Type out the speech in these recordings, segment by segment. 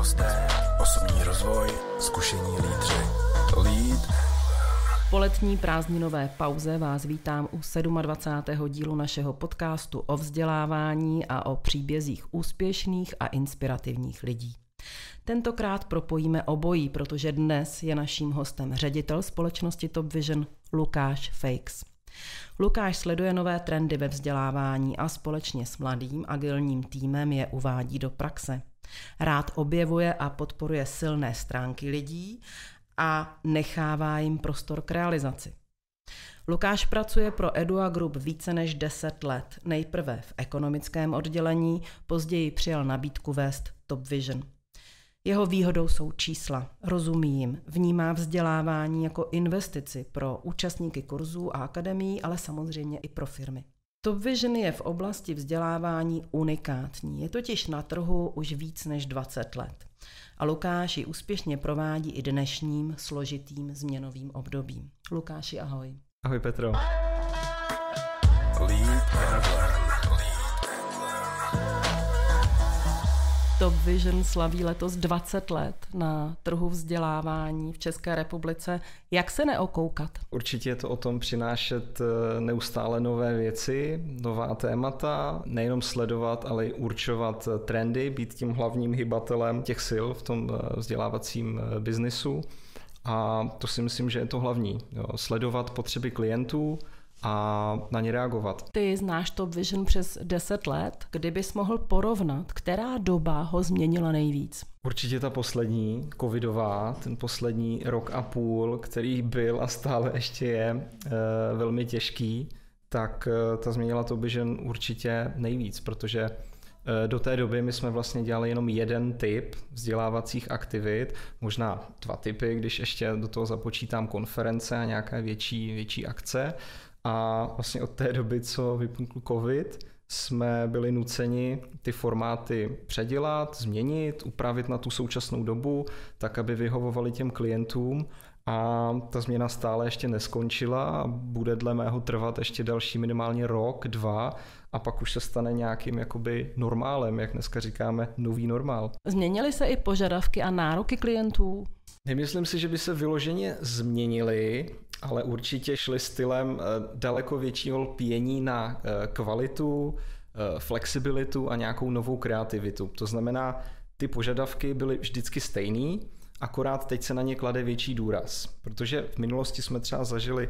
hosté, osobní rozvoj, zkušení lídři. Lead. Po letní prázdninové pauze vás vítám u 27. dílu našeho podcastu o vzdělávání a o příbězích úspěšných a inspirativních lidí. Tentokrát propojíme obojí, protože dnes je naším hostem ředitel společnosti Top Vision Lukáš Fakes. Lukáš sleduje nové trendy ve vzdělávání a společně s mladým agilním týmem je uvádí do praxe. Rád objevuje a podporuje silné stránky lidí a nechává jim prostor k realizaci. Lukáš pracuje pro Edua Group více než 10 let. Nejprve v ekonomickém oddělení, později přijal nabídku vést Top Vision. Jeho výhodou jsou čísla, rozumí jim, vnímá vzdělávání jako investici pro účastníky kurzů a akademií, ale samozřejmě i pro firmy. Top Vision je v oblasti vzdělávání unikátní, je totiž na trhu už víc než 20 let. A Lukáš ji úspěšně provádí i dnešním složitým změnovým obdobím. Lukáši, ahoj. Ahoj Petro. Lead Top Vision slaví letos 20 let na trhu vzdělávání v České republice. Jak se neokoukat? Určitě je to o tom přinášet eh, neustále nové věci, nová témata, nejenom sledovat, ale i určovat eh, trendy, být tím hlavním hybatelem těch sil v tom eh, vzdělávacím biznisu. A to si myslím, že je to hlavní. Jo. Sledovat potřeby klientů, a na ně reagovat. Ty znáš Top Vision přes 10 let. Kdybys mohl porovnat, která doba ho změnila nejvíc? Určitě ta poslední, covidová, ten poslední rok a půl, který byl a stále ještě je e, velmi těžký, tak e, ta změnila Top Vision určitě nejvíc, protože eh, do té doby my jsme vlastně dělali jenom jeden typ vzdělávacích aktivit, možná dva typy, když ještě do toho započítám konference a nějaké větší, větší akce. A vlastně od té doby, co vypukl covid, jsme byli nuceni ty formáty předělat, změnit, upravit na tu současnou dobu, tak aby vyhovovaly těm klientům. A ta změna stále ještě neskončila a bude dle mého trvat ještě další minimálně rok, dva a pak už se stane nějakým jakoby normálem, jak dneska říkáme, nový normál. Změnily se i požadavky a nároky klientů? Nemyslím si, že by se vyloženě změnily, ale určitě šli stylem eh, daleko většího lpění na eh, kvalitu, eh, flexibilitu a nějakou novou kreativitu. To znamená, ty požadavky byly vždycky stejný, akorát teď se na ně klade větší důraz. Protože v minulosti jsme třeba zažili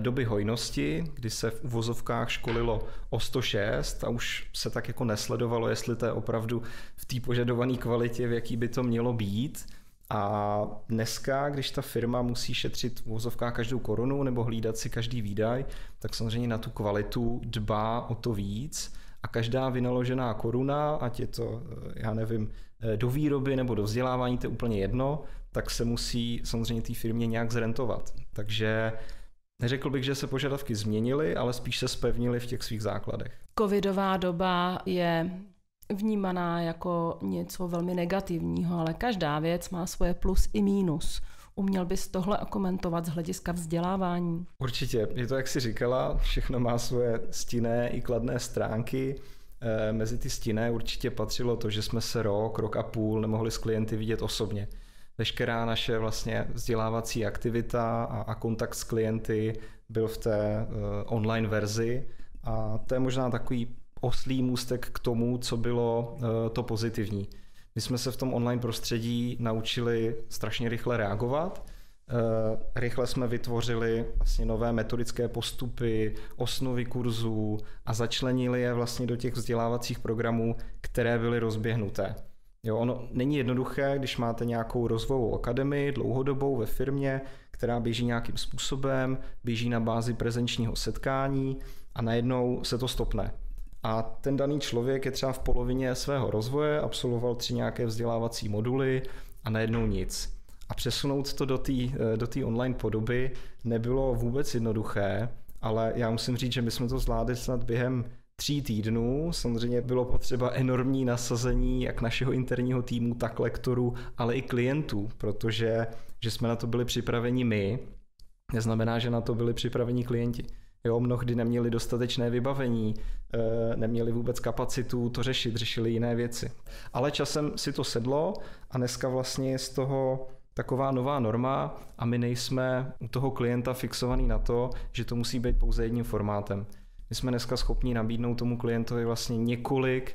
doby hojnosti, kdy se v uvozovkách školilo o 106 a už se tak jako nesledovalo, jestli to je opravdu v té požadované kvalitě, v jaký by to mělo být. A dneska, když ta firma musí šetřit v každou korunu nebo hlídat si každý výdaj, tak samozřejmě na tu kvalitu dbá o to víc a každá vynaložená koruna, ať je to, eh, já nevím, eh, do výroby nebo do vzdělávání, to je úplně jedno, tak se musí samozřejmě té firmě nějak zrentovat. Takže Neřekl bych, že se požadavky změnily, ale spíš se spevnily v těch svých základech. Covidová doba je vnímaná jako něco velmi negativního, ale každá věc má svoje plus i mínus. Uměl bys tohle komentovat z hlediska vzdělávání? Určitě. Je to, jak jsi říkala, všechno má svoje stinné i kladné stránky. E, mezi ty stinné určitě patřilo to, že jsme se rok, rok a půl nemohli s klienty vidět osobně. Veškerá naše vlastně vzdělávací aktivita a, a kontakt s klienty byl v té uh, online verzi a to je možná takový oslý můstek k tomu, co bylo eh, to pozitivní. My jsme se v tom online prostředí naučili strašně rychle reagovat. Eh, rychle jsme vytvořili vlastně nové metodické postupy, osnovy kurzů a začlenili je vlastně do těch vzdělávacích programů, které byly rozběhnuté. Jo, ono není jednoduché, když máte nějakou rozvojovou akademii dlouhodobou ve firmě, která běží nějakým způsobem, běží na bázi prezenčního setkání a najednou se to stopne. A ten daný člověk je třeba v polovině svého rozvoje, absolvoval tři nějaké vzdělávací moduly a najednou nic. A přesunout to do té do online podoby nebylo vůbec jednoduché, ale já musím říct, že my jsme to zvládli snad během tří týdnů. Samozřejmě bylo potřeba enormní nasazení jak našeho interního týmu, tak lektorů, ale i klientů, protože že jsme na to byli připraveni my, neznamená, že na to byli připraveni klienti. Jo, mnohdy neměli dostatečné vybavení, eh, neměli vůbec kapacitu to řešit, řešili jiné věci. Ale časem si to sedlo a dneska vlastně je z toho taková nová norma a my nejsme u toho klienta fixovaný na to, že to musí být pouze jedním formátem. My jsme dneska schopni nabídnout tomu klientovi vlastně několik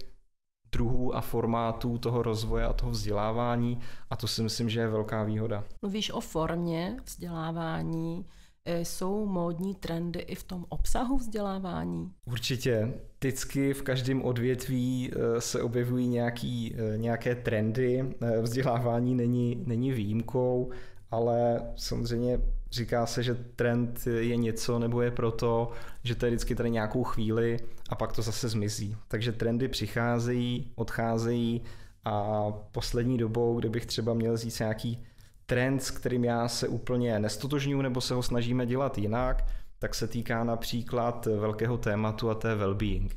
druhů a formátů toho rozvoje a toho vzdělávání a to si myslím, že je velká výhoda. Mluvíš o formě vzdělávání, jsou módní trendy i v tom obsahu vzdělávání? Určitě. Vždycky v každém odvětví e, se objevují nějaký, e, nějaké trendy. Vzdělávání není, není výjimkou, ale samozřejmě říká se, že trend je něco nebo je proto, že to je vždycky tady nějakou chvíli a pak to zase zmizí. Takže trendy přicházejí, odcházejí a poslední dobou, kdybych třeba měl říct nějaký trend, s kterým já se úplně nestotožňuji nebo se ho snažíme dělat jinak, tak se týká například velkého tématu a to je well-being.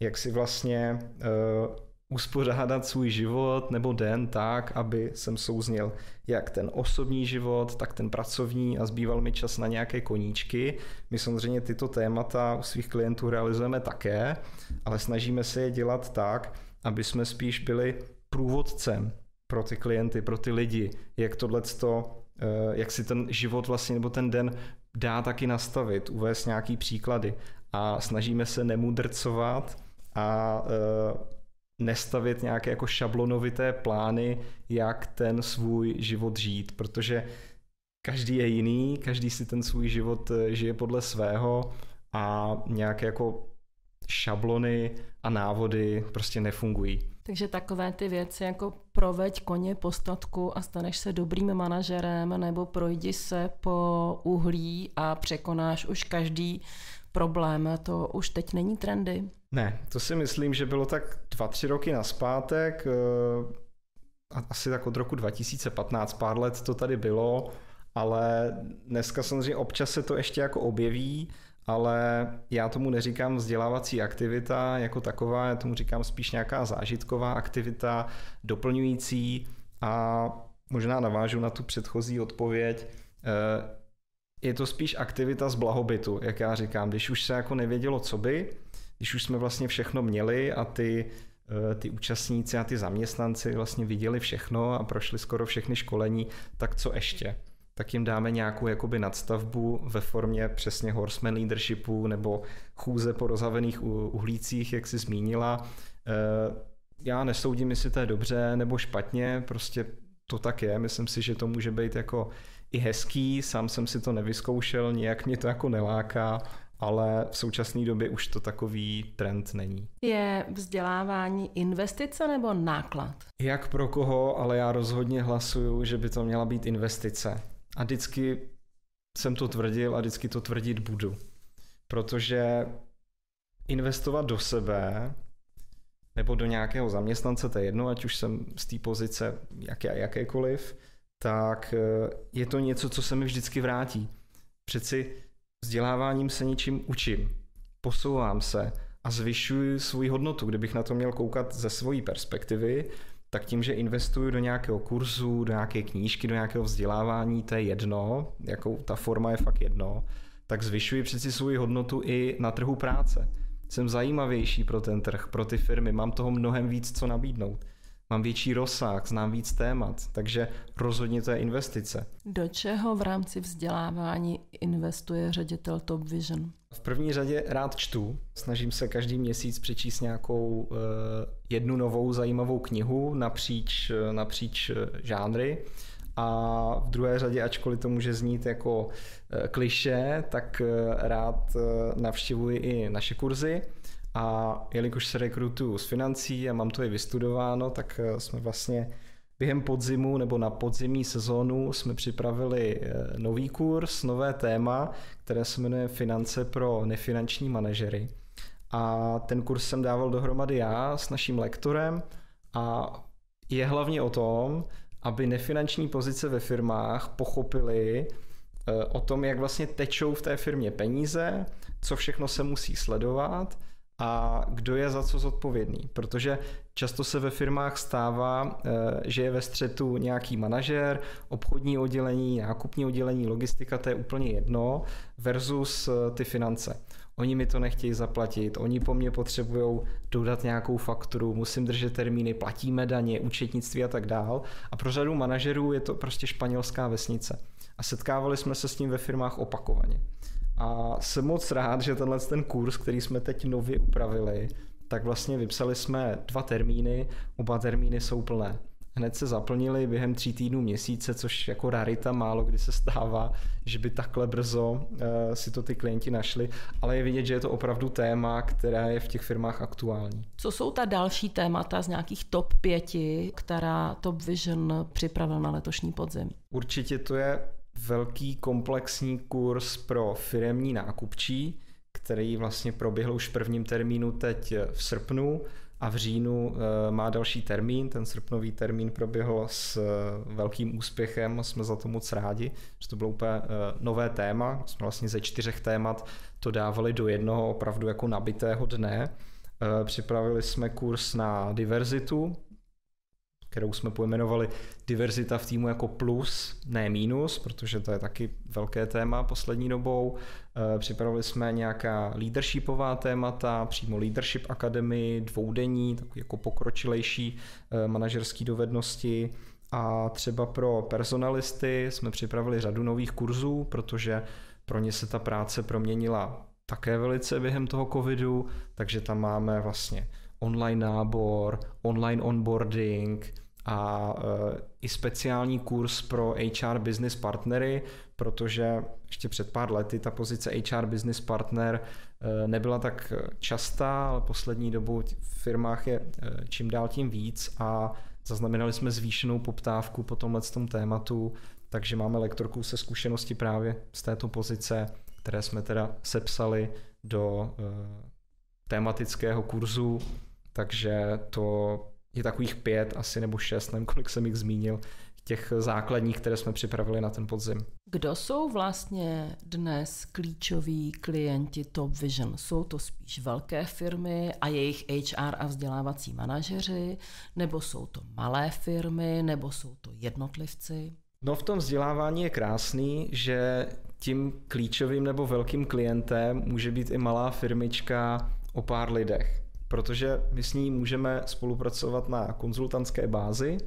Jak si vlastně uh, uspořádat svůj život nebo den tak, aby jsem souzněl jak ten osobní život, tak ten pracovní a zbýval mi čas na nějaké koníčky. My samozřejmě tyto témata u svých klientů realizujeme také, ale snažíme se je dělat tak, aby jsme spíš byli průvodcem pro ty klienty, pro ty lidi, jak tohleto, eh, jak si ten život vlastně nebo ten den dá taky nastavit, uvést nějaký příklady. A snažíme se nemudrcovat a eh, nestavit nějaké jako šablonovité plány, jak ten svůj život žít, protože každý je jiný, každý si ten svůj život eh, žije podle svého a nějaké jako šablony a návody prostě nefungují. Takže takové ty věci jako proveď koně po statku a staneš se dobrým manažerem nebo projdi se po uhlí a překonáš už každý problém, to už teď není trendy. Ne, to si myslím, že bylo tak dva, tři roky naspátek, eh, asi tak od roku 2015, pár let to tady bylo, ale dneska samozřejmě občas se to ještě jako objeví, ale já tomu neříkám vzdělávací aktivita jako taková, já tomu říkám spíš nějaká zážitková aktivita, doplňující a možná navážu na tu předchozí odpověď. Eh, je to spíš aktivita z blahobytu, jak já říkám, když už se jako nevědělo, co by, když už jsme vlastně všechno měli a ty, eh, ty účastníci a ty zaměstnanci vlastně viděli všechno a prošli skoro všechny školení, tak co ještě? Tak jim dáme nějakou jakoby nadstavbu ve formě přesně horseman leadershipu nebo chůze po rozhavených uhlících, jak si zmínila. Eh, já nesoudím, jestli to je dobře nebo špatně, prostě to tak je. Myslím si, že to může být jako i hezký, sám jsem si to nevyzkoušel, nějak mě to jako neláká, ale v současné době už to takový trend není. Je vzdělávání investice nebo náklad? Jak pro koho, ale já rozhodně hlasuju, že by to měla být investice. A vždycky jsem to tvrdil a vždycky to tvrdit budu. Protože investovat do sebe nebo do nějakého zaměstnance, to je jedno, ať už jsem z té pozice jaké, jakékoliv, tak eh, je to něco, co se mi vždycky vrátí. Přeci vzděláváním se něčím učím, posouvám se a zvyšuji svou hodnotu. Kdybych na to měl koukat ze svojí perspektivy, tak tím, že investuju do nějakého kurzu, do nějaké knížky, do nějakého vzdělávání, to je jedno, jakou ta forma je fakt jedno, tak zvyšuji přeci svou hodnotu i na trhu práce. Jsem zajímavější pro ten trh, pro ty firmy, mám toho mnohem víc co nabídnout mám větší rozsah, znám víc témat, takže rozhodně to je investice. Do čeho v rámci vzdělávání investuje ředitel Top Vision? V první řadě rád čtu. Snažím se každý měsíc přečíst nějakou uh, jednu novou zajímavou knihu napříč, uh, napříč uh, žánry. A v druhé řadě, ačkoliv to může znít jako kliše, tak rád navštěvuji i naše kurzy a jelikož se rekrutuju z financí a mám to i vystudováno, tak eh, jsme vlastně během podzimu nebo na podzimní sezónu jsme připravili eh, nový kurz, nové téma, které se jmenuje Finance pro nefinanční manažery. A ten kurz jsem dával dohromady já s naším lektorem a je hlavně o tom, aby nefinanční pozice ve firmách pochopili eh, o tom, jak vlastně tečou v té firmě peníze, co všechno se musí sledovat a kdo je za co zodpovědný. Protože často se ve firmách stává, eh, že je ve střetu nějaký manažer, obchodní oddělení, nákupní oddělení, logistika, to je úplně jedno, versus eh, ty finance. oni mi to nechtějí zaplatit, oni po mně potřebují dodat nějakou fakturu, musím držet termíny, platíme daně, účetnictví a tak dál. A pro řadu manažerů je to prostě španělská vesnice. A setkávali jsme se s tím ve firmách opakovaně. A jsem moc rád, že tenhle ten kurz, který jsme teď nově upravili, tak vlastně vypsali jsme dva termíny, oba termíny jsou plné hned se zaplnili během tří týdnů měsíce, což jako rarita málo kdy se stává, že by takhle brzo uh, si to ty klienti našli, ale je vidět, že je to opravdu téma, které je v těch firmách aktuální. Co jsou ta další témata z nějakých top pěti, která Top Vision připravil na letošní podzim? Určitě to je velký komplexní kurz pro firemní nákupčí, který vlastně proběhl už v prvním termínu teď v srpnu a v říjnu eh, má další termín. Ten srpnový termín proběhl s eh, velkým úspěchem jsme za to moc rádi, že to bylo úplně eh, nové téma. Jsme vlastně ze čtyřech témat to dávali do jednoho opravdu jako nabitého dne. Připravili jsme kurz na diverzitu, kterou jsme pojmenovali diverzita v týmu jako plus, ne minus, protože to je taky velké téma poslední dobou. Eh, připravili jsme nějaká leadershipová témata, přímo Leadership Academy, dvoudenní, takový jako pokročilejší eh, manažerské dovednosti. A třeba pro personalisty jsme připravili řadu nových kurzů, protože pro ně se ta práce proměnila také velice během toho covidu, takže tam máme vlastně online nábor, online onboarding a e, i speciální kurz pro HR business partnery, protože ještě před pár lety ta pozice HR business partner e, nebyla tak častá, ale poslední dobou v firmách je e, čím dál tím víc a zaznamenali jsme zvýšenou poptávku po tomhle tom tématu, takže máme lektorku se zkušenosti právě z této pozice, které jsme teda sepsali do tematického kurzu takže to je takových pět asi nebo šest, nevím kolik jsem jich zmínil, těch základních, které jsme připravili na ten podzim. Kdo jsou vlastně dnes klíčoví klienti Top Vision? Jsou to spíš velké firmy a jejich HR a vzdělávací manažeři, nebo jsou to malé firmy, nebo jsou to jednotlivci? No v tom vzdělávání je krásný, že tím klíčovým nebo velkým klientem může být i malá firmička o pár lidech protože my s ní můžeme spolupracovat na konzultantské bázi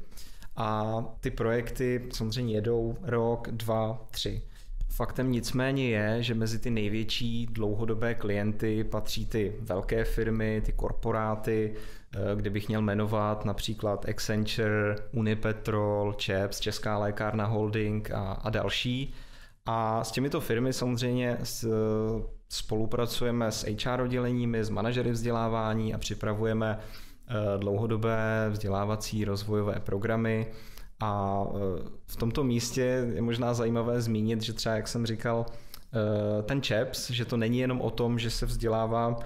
a ty projekty samozřejmě jedou rok, dva, tři. Faktem nicméně je, že mezi ty největší dlouhodobé klienty patří ty velké firmy, ty korporáty, eh, kde bych měl jmenovat například Accenture, Unipetrol, ČEPS, Česká lékárna Holding a, a další. A s těmito firmy samozřejmě spolupracujeme s HR odděleními, s manažery vzdělávání a připravujeme eh, dlouhodobé vzdělávací rozvojové programy. A eh, v tomto místě je možná zajímavé zmínit, že třeba, jak jsem říkal, eh, ten ČEPS, že to není jenom o tom, že se vzdělává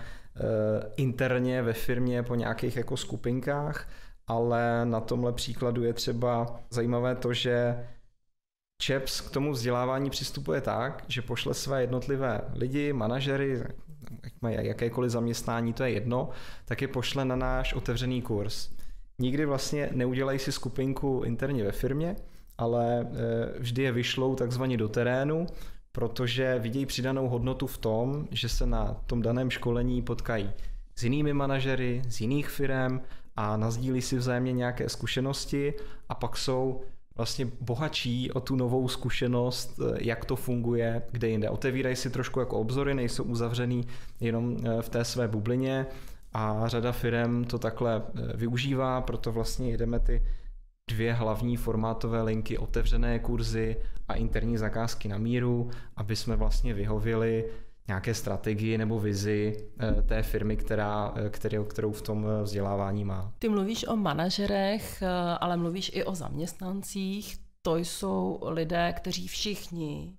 interně ve firmě po nějakých jako skupinkách, ale na tomhle příkladu je třeba zajímavé to, že ČEPS k tomu vzdělávání přistupuje tak, že pošle své jednotlivé lidi, manažery, mají jakékoliv zaměstnání, to je jedno, tak je pošle na náš otevřený kurz. Nikdy vlastně neudělají si skupinku interně ve firmě, ale e, vždy je vyšlou takzvaně do terénu, protože vidějí přidanou hodnotu v tom, že se na tom daném školení potkají s jinými manažery, z jiných firm a nazdílí si vzájemně nějaké zkušenosti a pak jsou vlastně bohatší o tu novou zkušenost, eh, jak to funguje, kde jinde. Otevírají si trošku jako obzory, nejsou uzavřený jenom eh, v té své bublině a řada firm to takhle eh, využívá, proto vlastně jedeme ty dvě hlavní formátové linky, otevřené kurzy a interní zakázky na míru, aby jsme vlastně vyhověli nějaké strategii nebo vizi eh, té firmy, která, eh, kterou, kterou v tom eh, vzdělávání má. Ty mluvíš o manažerech, ale mluvíš i o zaměstnancích. To jsou lidé, kteří všichni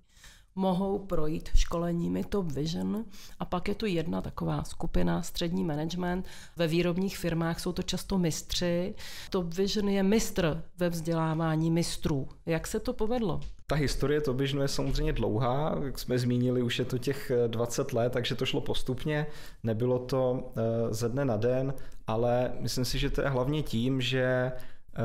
mohou projít školeními Top Vision a pak je tu jedna taková skupina, střední management. Ve výrobních firmách jsou to často mistři. Top Vision je mistr ve vzdělávání mistrů. Jak se to povedlo? Ta historie Top Visionu je samozřejmě dlouhá, jak jsme zmínili, už je to těch 20 let, takže to šlo postupně, nebylo to eh, ze dne na den, ale myslím si, že to je hlavně tím, že eh,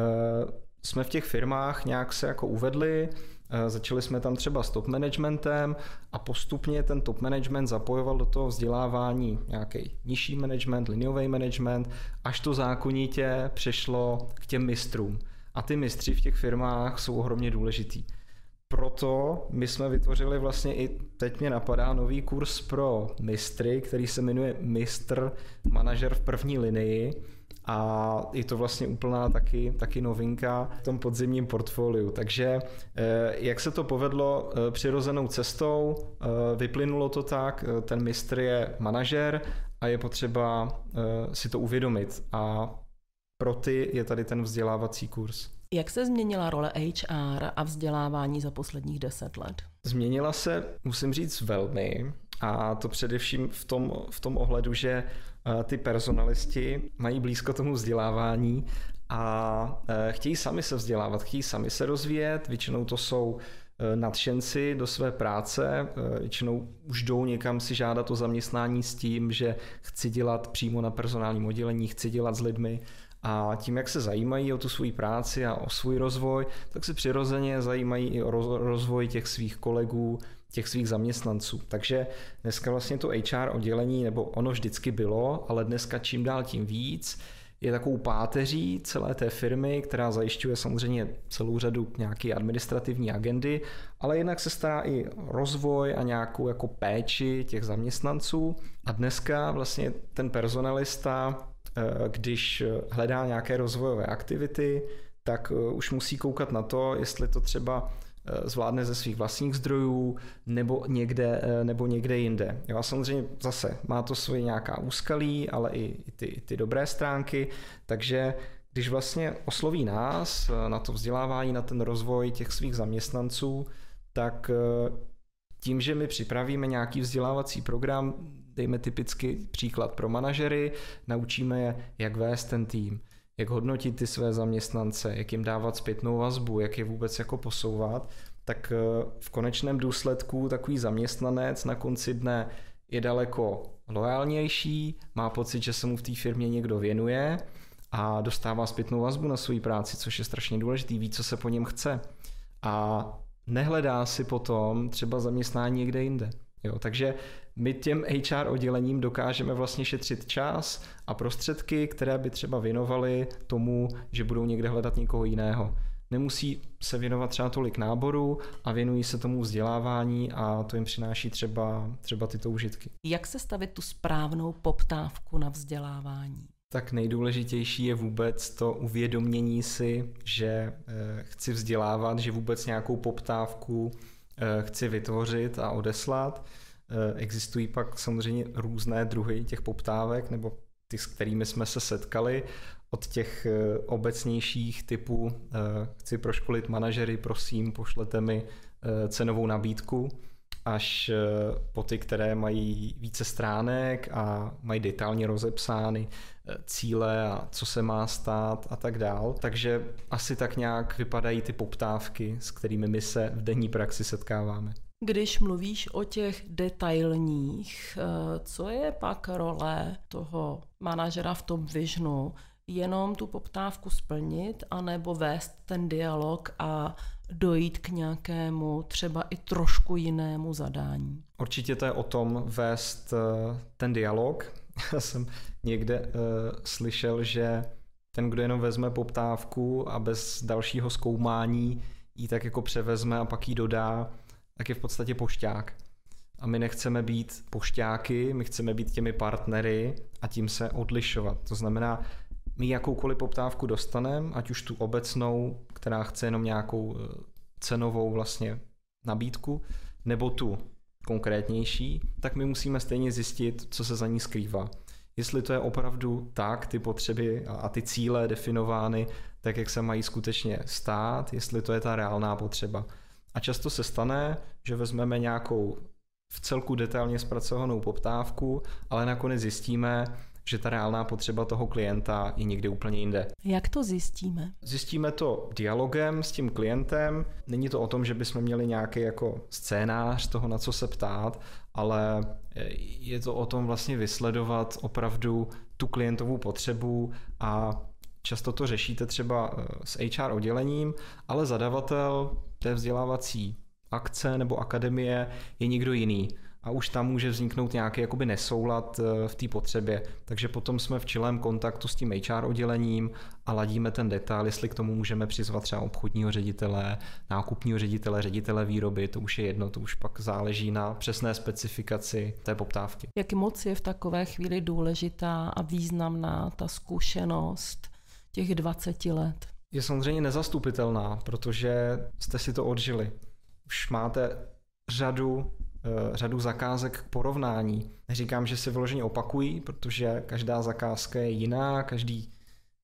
jsme v těch firmách nějak se jako uvedli, Eh, začali jsme tam třeba s top managementem a postupně ten top management zapojoval do toho vzdělávání nějaký nižší management, liniový management, až to zákonitě přešlo k těm mistrům. A ty mistři v těch firmách jsou ohromně důležitý. Proto my jsme vytvořili vlastně i teď mě napadá nový kurz pro mistry, který se jmenuje Mistr manažer v první linii a je to vlastně úplná taky, taky novinka v tom podzimním portfoliu. Takže eh, jak se to povedlo eh, přirozenou cestou, eh, vyplynulo to tak, ten mistr je manažer a je potřeba si to uvědomit a pro ty je tady ten vzdělávací kurz. Jak se změnila role HR a vzdělávání za posledních deset let? Změnila se, musím říct, velmi. A to především v tom, v tom ohledu, že ty personalisti mají blízko tomu vzdělávání a e, chtějí sami se vzdělávat, chtějí sami se rozvíjet, většinou to jsou e, nadšenci do své práce, e, většinou už jdou někam si žádat o zaměstnání s tím, že chci dělat přímo na personálním oddělení, chci dělat s lidmi a tím, jak se zajímají o tu svoji práci a o svůj rozvoj, tak se přirozeně zajímají i o rozvoj těch svých kolegů, těch svých zaměstnanců. Takže dneska vlastně to HR oddělení, nebo ono vždycky bylo, ale dneska čím dál tím víc, je takovou páteří celé té firmy, která zajišťuje samozřejmě celou řadu nějaké administrativní agendy, ale jinak se stará i rozvoj a nějakou jako péči těch zaměstnanců. A dneska vlastně ten personalista, když hledá nějaké rozvojové aktivity, tak eh, už musí koukat na to, jestli to třeba Eh, zvládne ze svých vlastních zdrojů nebo někde, eh, nebo někde jinde. Jo, a samozřejmě zase má to svoje nějaká úskalí, ale i, ty, i ty dobré stránky, takže když vlastně osloví nás eh, na to vzdělávání, na ten rozvoj těch svých zaměstnanců, tak tím, že my připravíme nějaký vzdělávací program, dejme typicky příklad pro manažery, naučíme je, jak vést ten tým, jak hodnotit ty své zaměstnance, jak jim dávat zpětnou vazbu, jak je vůbec jako posouvat, tak eh, v konečném důsledku takový zaměstnanec na konci dne je daleko loajálnější, má pocit, že se mu v té firmě někdo věnuje a dostává zpětnou vazbu na svou práci, což je strašně důležitý, ví, co se po něm chce. A nehledá si potom třeba zaměstnání někde jinde. Jo, takže my těm HR oddělením dokážeme vlastně šetřit čas a prostředky, které by třeba věnovali tomu, že budou někde hledat někoho jiného. Nemusí se věnovat třeba tolik náboru a věnují se tomu vzdělávání a to jim přináší třeba, třeba tyto užitky. Jak se stavit tu správnou poptávku na vzdělávání? tak nejdůležitější je vůbec to uvědomění si, že eh, chci vzdělávat, že vůbec nějakou poptávku eh, chci vytvořit a odeslat. Eh, existují pak samozřejmě různé druhy těch poptávek, nebo ty, s kterými jsme se setkali, od těch eh, obecnějších typů eh, chci proškolit manažery, prosím, pošlete mi cenovou nabídku, až po ty, které mají více stránek a mají detailně rozepsány cíle a co se má stát a tak dál. Takže asi tak nějak vypadají ty poptávky, s kterými my se v denní praxi setkáváme. Když mluvíš o těch detailních, eh, co je pak role toho manažera v tom visionu? Jenom tu poptávku splnit, anebo vést ten dialog a dojít k nějakému třeba i trošku jinému zadání? Určitě to je o tom vést eh, ten dialog. Já jsem někde uh, slyšel, že ten, kdo jenom vezme poptávku a bez dalšího zkoumání ji tak jako převezme a pak ji dodá, tak je v podstatě pošťák. A my nechceme být pošťáky, my chceme být těmi partnery a tím se odlišovat. To znamená, my jakoukoliv poptávku dostaneme, ať už tu obecnou, která chce jenom nějakou eh, cenovou vlastně nabídku, nebo tu konkrétnější, tak my musíme stejně zjistit, co se za ní skrývá. Jestli to je opravdu tak, ty potřeby a ty cíle definovány, tak jak se mají skutečně stát, jestli to je ta reálná potřeba. A často se stane, že vezmeme nějakou v celku detailně zpracovanou poptávku, ale nakonec zjistíme, že ta reálná potřeba toho klienta je někde úplně jinde. Jak to zjistíme? Zjistíme to dialogem s tím klientem. Není to o tom, že bychom měli nějaký jako scénář toho, na co se ptát, ale je to o tom vlastně vysledovat opravdu tu klientovou potřebu a Často to řešíte třeba eh, s HR oddělením, ale zadavatel té vzdělávací akce nebo akademie je někdo jiný a už tam může vzniknout nějaký jakoby nesoulad eh, v té potřebě. Takže potom jsme v čilém kontaktu s tím HR oddělením a ladíme ten detail, jestli k tomu můžeme přizvat třeba obchodního ředitele, nákupního ředitele, ředitele výroby, to už je jedno, to už pak záleží na přesné specifikaci té poptávky. Jak moc je v takové chvíli důležitá a významná ta zkušenost těch 20 let? Je samozřejmě nezastupitelná, protože jste si to odžili. Už máte řadu Eh, řadu zakázek k porovnání. Neříkám, že se vyloženě opakují, protože každá zakázka je jiná, každý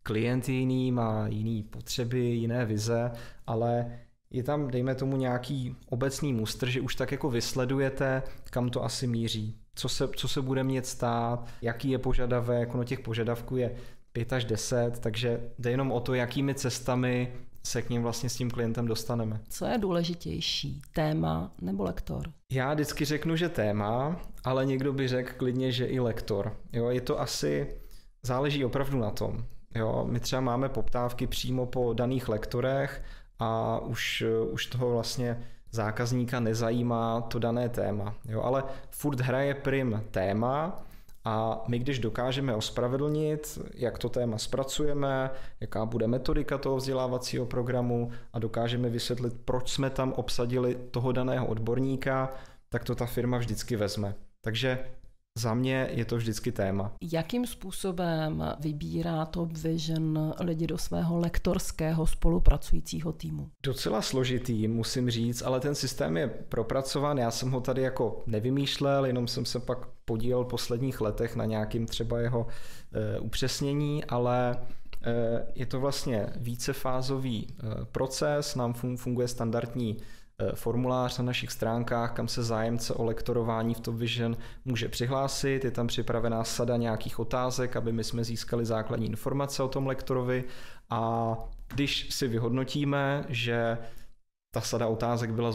klient je jiný, má jiný potřeby, jiné vize, ale je tam, dejme tomu, nějaký obecný mustr, že už tak jako vysledujete, kam to asi míří, co se, co se bude mít stát, jaký je požadavek, ono těch požadavků je 5 až 10, takže jde jenom o to, jakými cestami se k ním vlastně s tím klientem dostaneme. Co je důležitější, téma nebo lektor? Já vždycky řeknu, že téma, ale někdo by řekl klidně, že i lektor. Jo, je to asi, záleží opravdu na tom. Jo, my třeba máme poptávky přímo po daných lektorech a už, už toho vlastně zákazníka nezajímá to dané téma. Jo, ale furt hraje prim téma, a my, když dokážeme ospravedlnit, jak to téma zpracujeme, jaká bude metodika toho vzdělávacího programu a dokážeme vysvětlit, proč jsme tam obsadili toho daného odborníka, tak to ta firma vždycky vezme. Takže za mě je to vždycky téma. Jakým způsobem vybírá Top Vision lidi do svého lektorského spolupracujícího týmu? Docela složitý, musím říct, ale ten systém je propracován. Já jsem ho tady jako nevymýšlel, jenom jsem se pak podílel v posledních letech na nějakým třeba jeho e, upřesnění, ale e, je to vlastně vícefázový e, proces, nám funguje standardní formulář na našich stránkách, kam se zájemce o lektorování v Top Vision může přihlásit. Je tam připravená sada nějakých otázek, aby my jsme získali základní informace o tom lektorovi a když si vyhodnotíme, že ta sada otázek byla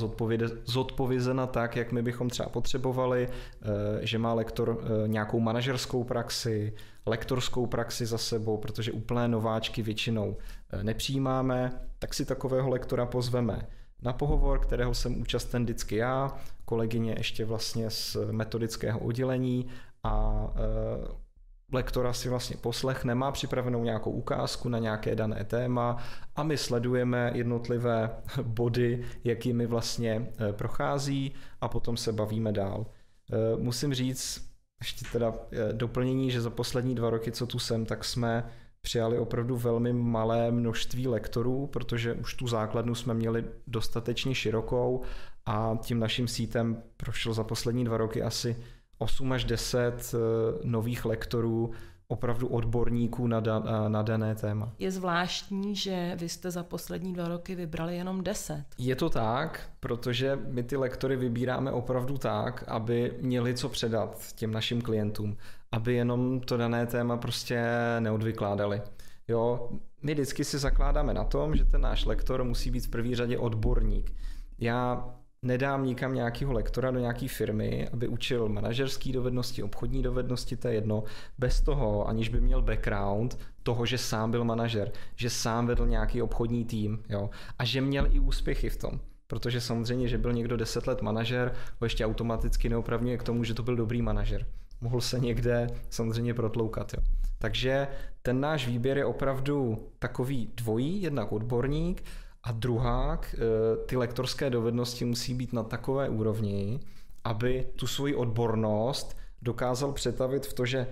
zodpovězena tak, jak my bychom třeba potřebovali, eh, že má lektor eh, nějakou manažerskou praxi, lektorskou praxi za sebou, protože úplné nováčky většinou nepřijímáme, tak si takového lektora pozveme na pohovor, kterého jsem účasten vždycky já, kolegyně ještě vlastně z metodického oddělení a e, lektora si vlastně poslechne, má připravenou nějakou ukázku na nějaké dané téma a my sledujeme jednotlivé body, jakými vlastně e, prochází a potom se bavíme dál. E, musím říct, ještě teda doplnění, že za poslední dva roky, co tu jsem, tak jsme přijali opravdu velmi malé množství lektorů, protože už tu základnu jsme měli dostatečně širokou a tím naším sítem prošlo za poslední dva roky asi 8 až 10 eh, nových lektorů, opravdu odborníků na, da, na dané téma. Je zvláštní, že vy jste za poslední dva roky vybrali jenom 10. Je to tak, protože my ty lektory vybíráme opravdu tak, aby měli co předat těm našim klientům aby jenom to dané téma prostě neodvykládali. Jo, my vždycky si zakládáme na tom, že ten náš lektor musí být v první řadě odborník. Já nedám nikam nějakého lektora do nějaké firmy, aby učil manažerské dovednosti, obchodní dovednosti, to je jedno, bez toho, aniž by měl background toho, že sám byl manažer, že sám vedl nějaký obchodní tým jo, a že měl i úspěchy v tom. Protože samozřejmě, že byl někdo deset let manažer, ho ještě automaticky neopravňuje k tomu, že to byl dobrý manažer mohl se někde samozřejmě protloukat. Jo. Takže ten náš výběr je opravdu takový dvojí, jednak odborník a druhák, eh, ty lektorské dovednosti musí být na takové úrovni, aby tu svoji odbornost dokázal přetavit v to, že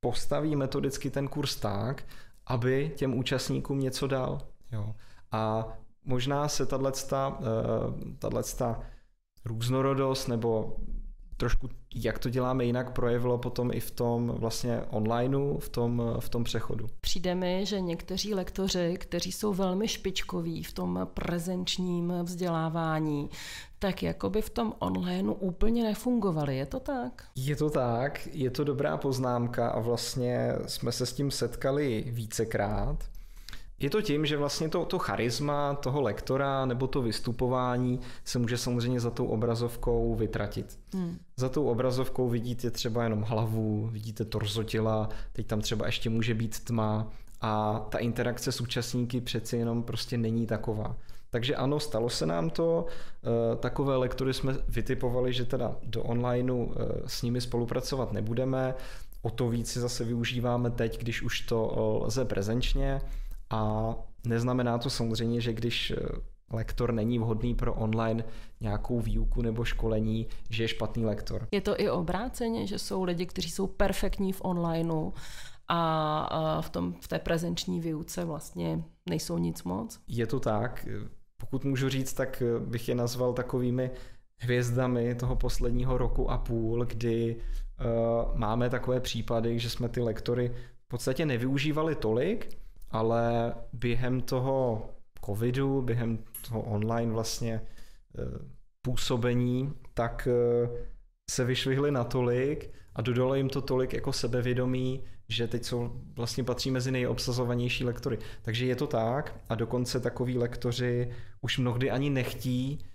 postaví metodicky ten kurz tak, aby těm účastníkům něco dal. Jo. A možná se tato různorodost nebo trošku, jak to děláme jinak, projevilo potom i v tom vlastně onlineu, v tom, v tom přechodu. Přijde mi, že někteří lektoři, kteří jsou velmi špičkoví v tom prezenčním vzdělávání, tak jako by v tom onlineu úplně nefungovali. Je to tak? Je to tak, je to dobrá poznámka a vlastně jsme se s tím setkali vícekrát. Je to tím, že vlastně to, to charisma toho lektora nebo to vystupování se může samozřejmě za tou obrazovkou vytratit. Hmm. Za tou obrazovkou vidíte třeba jenom hlavu, vidíte torzo těla, teď tam třeba ještě může být tma a ta interakce s účastníky přeci jenom prostě není taková. Takže ano, stalo se nám to. Eh, takové lektory jsme vytipovali, že teda do onlineu eh, s nimi spolupracovat nebudeme. O to víc si zase využíváme teď, když už to lze prezenčně. A neznamená to samozřejmě, že když lektor není vhodný pro online nějakou výuku nebo školení, že je špatný lektor. Je to i obráceně, že jsou lidi, kteří jsou perfektní v onlineu a v, tom, v té prezenční výuce vlastně nejsou nic moc? Je to tak. Pokud můžu říct, tak bych je nazval takovými hvězdami toho posledního roku a půl, kdy uh, máme takové případy, že jsme ty lektory v podstatě nevyužívali tolik, ale během toho covidu, během toho online vlastně uh, působení, tak uh, se vyšvihli natolik a dodalo jim to tolik jako sebevědomí, že teď jsou, vlastně patří mezi nejobsazovanější lektory. Takže je to tak a dokonce takoví lektoři už mnohdy ani nechtí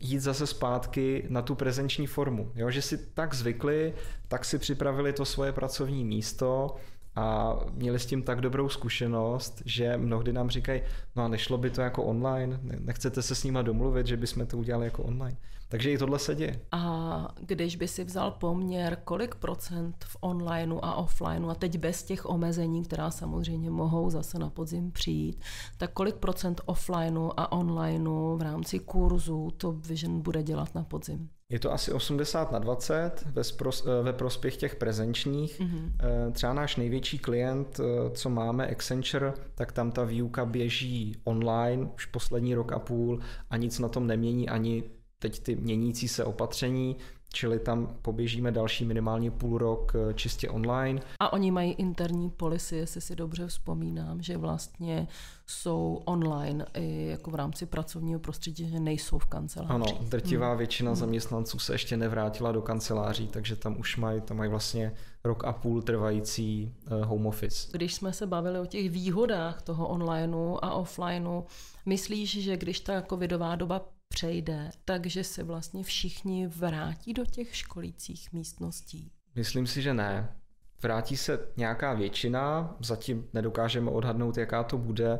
jít zase zpátky na tu prezenční formu. Jo? Že si tak zvykli, tak si připravili to svoje pracovní místo a měli s tím tak dobrou zkušenost, že mnohdy nám říkají, no a nešlo by to jako online, nechcete se s nima domluvit, že bychom to udělali jako online. Takže i tohle se děje. A když by si vzal poměr, kolik procent v onlineu a offlineu, a teď bez těch omezení, která samozřejmě mohou zase na podzim přijít, tak kolik procent offlineu a onlineu v rámci kurzu to Vision bude dělat na podzim? Je to asi 80 na 20 ve, spros, eh, ve prospěch těch prezenčních. Mm-hmm. Třeba náš největší klient, eh, co máme, Accenture, tak tam ta výuka běží online už poslední rok a půl a nic na tom nemění ani teď ty měnící se opatření, čili tam poběžíme další minimálně půl rok eh, čistě online. A oni mají interní policy, jestli si dobře vzpomínám, že vlastně jsou online i jako v rámci pracovního prostředí, že nejsou v kanceláři. Ano, drtivá hmm. většina hmm. zaměstnanců se ještě nevrátila do kanceláří, takže tam už mají, tam mají vlastně rok a půl trvající eh, home office. Když jsme se bavili o těch výhodách toho onlineu a offlineu, myslíš, že když ta covidová doba přejde, takže se vlastně všichni vrátí do těch školících místností? Myslím si, že ne. Vrátí se nějaká většina, zatím nedokážeme odhadnout, jaká to bude.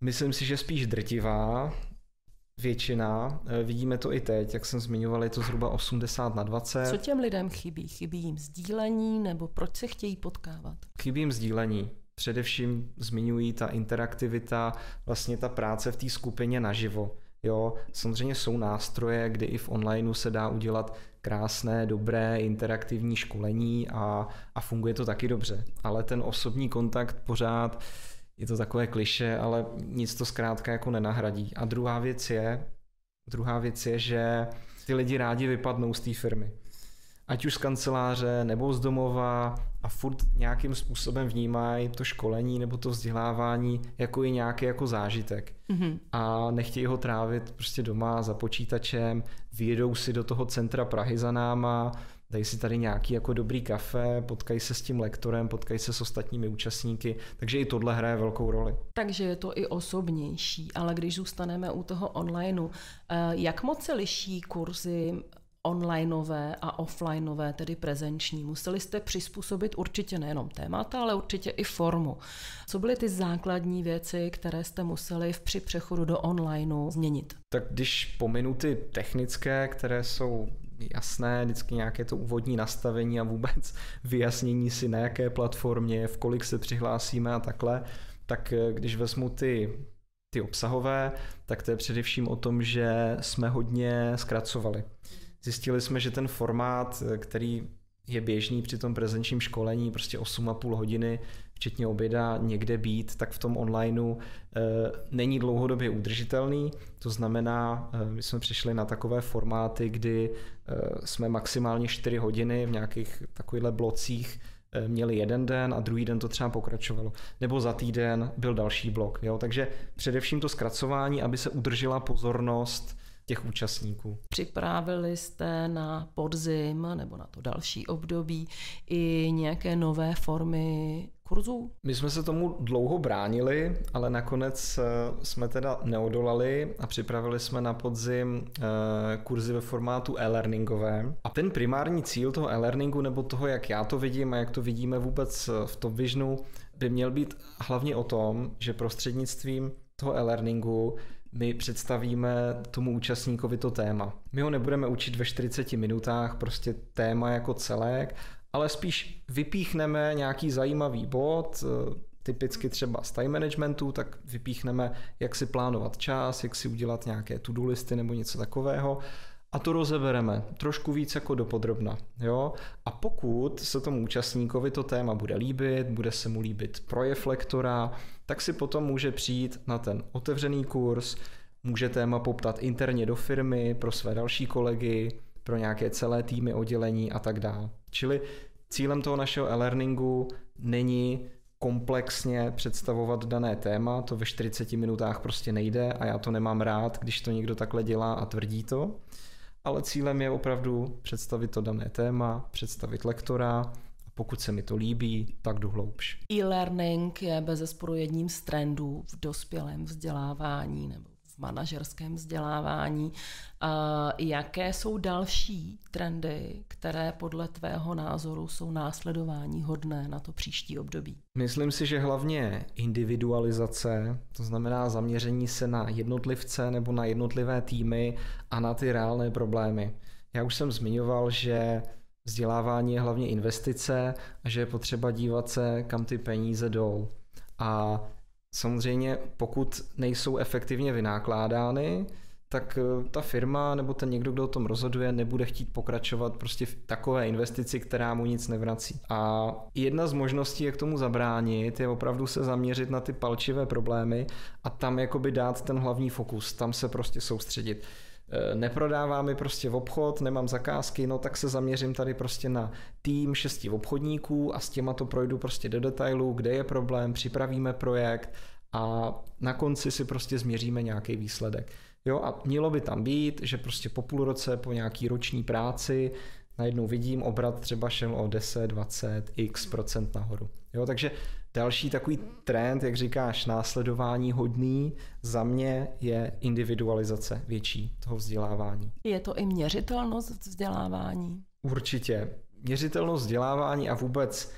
Myslím si, že spíš drtivá většina. Eh, vidíme to i teď, jak jsem zmiňoval, je to zhruba 80 na 20. Co těm lidem chybí? Chybí jim sdílení nebo proč se chtějí potkávat? Chybí jim sdílení. Především zmiňují ta interaktivita, vlastně ta práce v té skupině naživo. Jo, samozřejmě jsou nástroje, kdy i v onlineu se dá udělat krásné, dobré, interaktivní školení a, a funguje to taky dobře. Ale ten osobní kontakt pořád je to takové kliše, ale nic to zkrátka jako nenahradí. A druhá věc je, druhá věc je, že ty lidi rádi vypadnou z té firmy ať už z kanceláře nebo z domova a furt nějakým způsobem vnímají to školení nebo to vzdělávání jako i nějaký jako zážitek. Mm-hmm. A nechtějí ho trávit prostě doma za počítačem, vyjedou si do toho centra Prahy za náma, dají si tady nějaký jako dobrý kafe, potkají se s tím lektorem, potkají se s ostatními účastníky, takže i tohle hraje velkou roli. Takže je to i osobnější, ale když zůstaneme u toho onlineu, eh, jak moc se liší kurzy onlineové a offlineové, tedy prezenční. Museli jste přizpůsobit určitě nejenom témata, ale určitě i formu. Co byly ty základní věci, které jste museli v při přechodu do onlineu změnit? Tak když pominu ty technické, které jsou jasné, vždycky nějaké to úvodní nastavení a vůbec vyjasnění si na jaké platformě, v kolik se přihlásíme a takhle, tak eh, když vezmu ty ty obsahové, tak to je především o tom, že jsme hodně zkracovali. Zjistili jsme, že ten formát, eh, který je běžný při tom prezenčním školení, prostě 8,5 hodiny, včetně oběda, někde být, tak v tom onlineu e, není dlouhodobě udržitelný. To znamená, e, my jsme přišli na takové formáty, kdy e, jsme maximálně 4 hodiny v nějakých takovýchhle blocích měli jeden den a druhý den to třeba pokračovalo. Nebo za týden byl další blok. Jo? Takže především to zkracování, aby se udržela pozornost těch účastníků. Připravili jste na podzim nebo na to další období i nějaké nové formy kurzů? My jsme se tomu dlouho bránili, ale nakonec eh, jsme teda neodolali a připravili jsme na podzim eh, kurzy ve formátu e-learningové. A ten primární cíl toho e-learningu, nebo toho, jak já to vidím a jak to vidíme vůbec eh, v Top Visionu, by měl být hlavně o tom, že prostřednictvím toho e-learningu my představíme tomu účastníkovi to téma. My ho nebudeme učit ve 40 minutách, prostě téma jako celek, ale spíš vypíchneme nějaký zajímavý bod, eh, typicky třeba z time managementu, tak vypíchneme, jak si plánovat čas, jak si udělat nějaké to-do listy nebo něco takového a to rozebereme trošku víc jako dopodrobna. Jo? A pokud se tomu účastníkovi to téma bude líbit, bude se mu líbit projev lektora, tak si potom může přijít na ten otevřený kurz, může téma poptat interně do firmy pro své další kolegy, pro nějaké celé týmy oddělení a tak dále. Čili cílem toho našeho e-learningu není komplexně představovat dané téma, to ve 40 minutách prostě nejde a já to nemám rád, když to někdo takhle dělá a tvrdí to, ale cílem je opravdu představit to dané téma, představit lektora a pokud se mi to líbí, tak jdu hloubš. E-learning je bez zesporu jedním z trendů v dospělém vzdělávání nebo v manažerském vzdělávání. Jaké jsou další trendy, které podle tvého názoru jsou následování hodné na to příští období? Myslím si, že hlavně individualizace, to znamená zaměření se na jednotlivce nebo na jednotlivé týmy a na ty reálné problémy. Já už jsem zmiňoval, že vzdělávání je hlavně investice a že je potřeba dívat se, kam ty peníze jdou. A Samozřejmě, pokud nejsou efektivně vynákládány, tak eh, ta firma nebo ten někdo, kdo o tom rozhoduje, nebude chtít pokračovat prostě v takové investici, která mu nic nevrací. A jedna z možností, jak tomu zabránit, je opravdu se zaměřit na ty palčivé problémy a tam jakoby dát ten hlavní fokus, tam se prostě soustředit. Eh, neprodává mi prostě v obchod, nemám zakázky, no tak se zaměřím tady prostě na tým šesti obchodníků a s těma to projdu prostě do detailu, kde je problém, připravíme projekt a na konci si prostě změříme nějaký výsledek. Jo, a mělo by tam být, že prostě po půl roce, po nějaký roční práci, najednou vidím, obrat třeba šel o 10, 20, x procent nahoru. Jo, takže další takový trend, jak říkáš, následování hodný za mě je individualizace větší toho vzdělávání. Je to i měřitelnost vzdělávání? Určitě. Měřitelnost vzdělávání a vůbec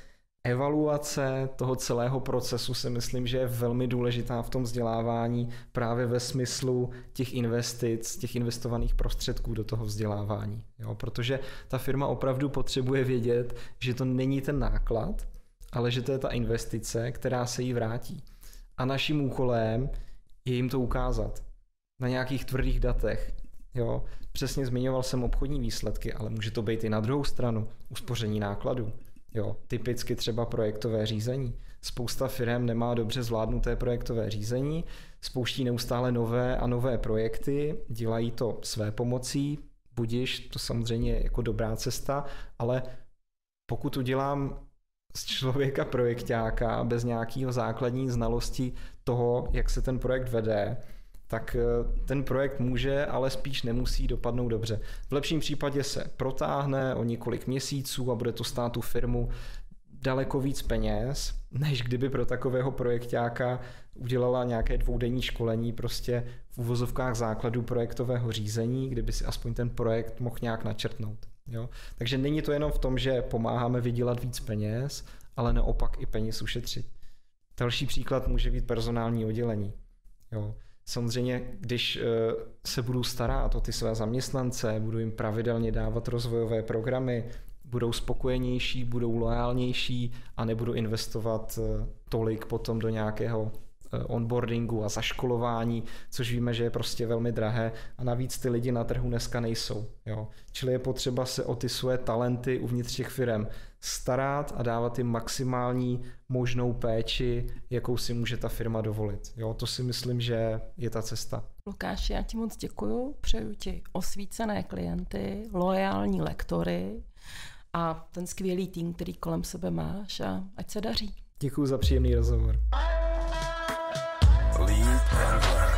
evaluace toho celého procesu si myslím, že je velmi důležitá v tom vzdělávání právě ve smyslu těch investic, těch investovaných prostředků do toho vzdělávání. Jo? Protože ta firma opravdu potřebuje vědět, že to není ten náklad, ale že to je ta investice, která se jí vrátí. A naším úkolem je jim to ukázat na nějakých tvrdých datech. Jo? Přesně zmiňoval jsem obchodní výsledky, ale může to být i na druhou stranu, uspoření nákladů. Jo, typicky třeba projektové řízení. Spousta firm nemá dobře zvládnuté projektové řízení, spouští neustále nové a nové projekty, dělají to své pomocí, budiš, to samozřejmě jako dobrá cesta, ale pokud udělám z člověka projektáka bez nějakého základní znalosti toho, jak se ten projekt vede, tak eh, ten projekt může, ale spíš nemusí dopadnout dobře. V lepším případě se protáhne o několik měsíců a bude to stát tu firmu daleko víc peněz, než kdyby pro takového projektáka udělala nějaké dvoudenní školení prostě v uvozovkách základů projektového řízení, kdyby si aspoň ten projekt mohl nějak načrtnout. Jo? Takže není to jenom v tom, že pomáháme vydělat víc peněz, ale naopak i peněz ušetřit. Další příklad může být personální oddělení. Jo? Samozřejmě, když eh, se budu starat o ty své zaměstnance, budu jim pravidelně dávat rozvojové programy, budou spokojenější, budou loajálnější a nebudu investovat eh, tolik potom do nějakého onboardingu a zaškolování, což víme, že je prostě velmi drahé a navíc ty lidi na trhu dneska nejsou. Jo. Čili je potřeba se o ty své talenty uvnitř těch firm starat a dávat jim maximální možnou péči, jakou si může ta firma dovolit. Jo, to si myslím, že je ta cesta. Lukáš, já ti moc děkuju, přeju ti osvícené klienty, loajální lektory a ten skvělý tým, který kolem sebe máš a ať se daří. Děkuji za příjemný rozhovor. Lead and learn.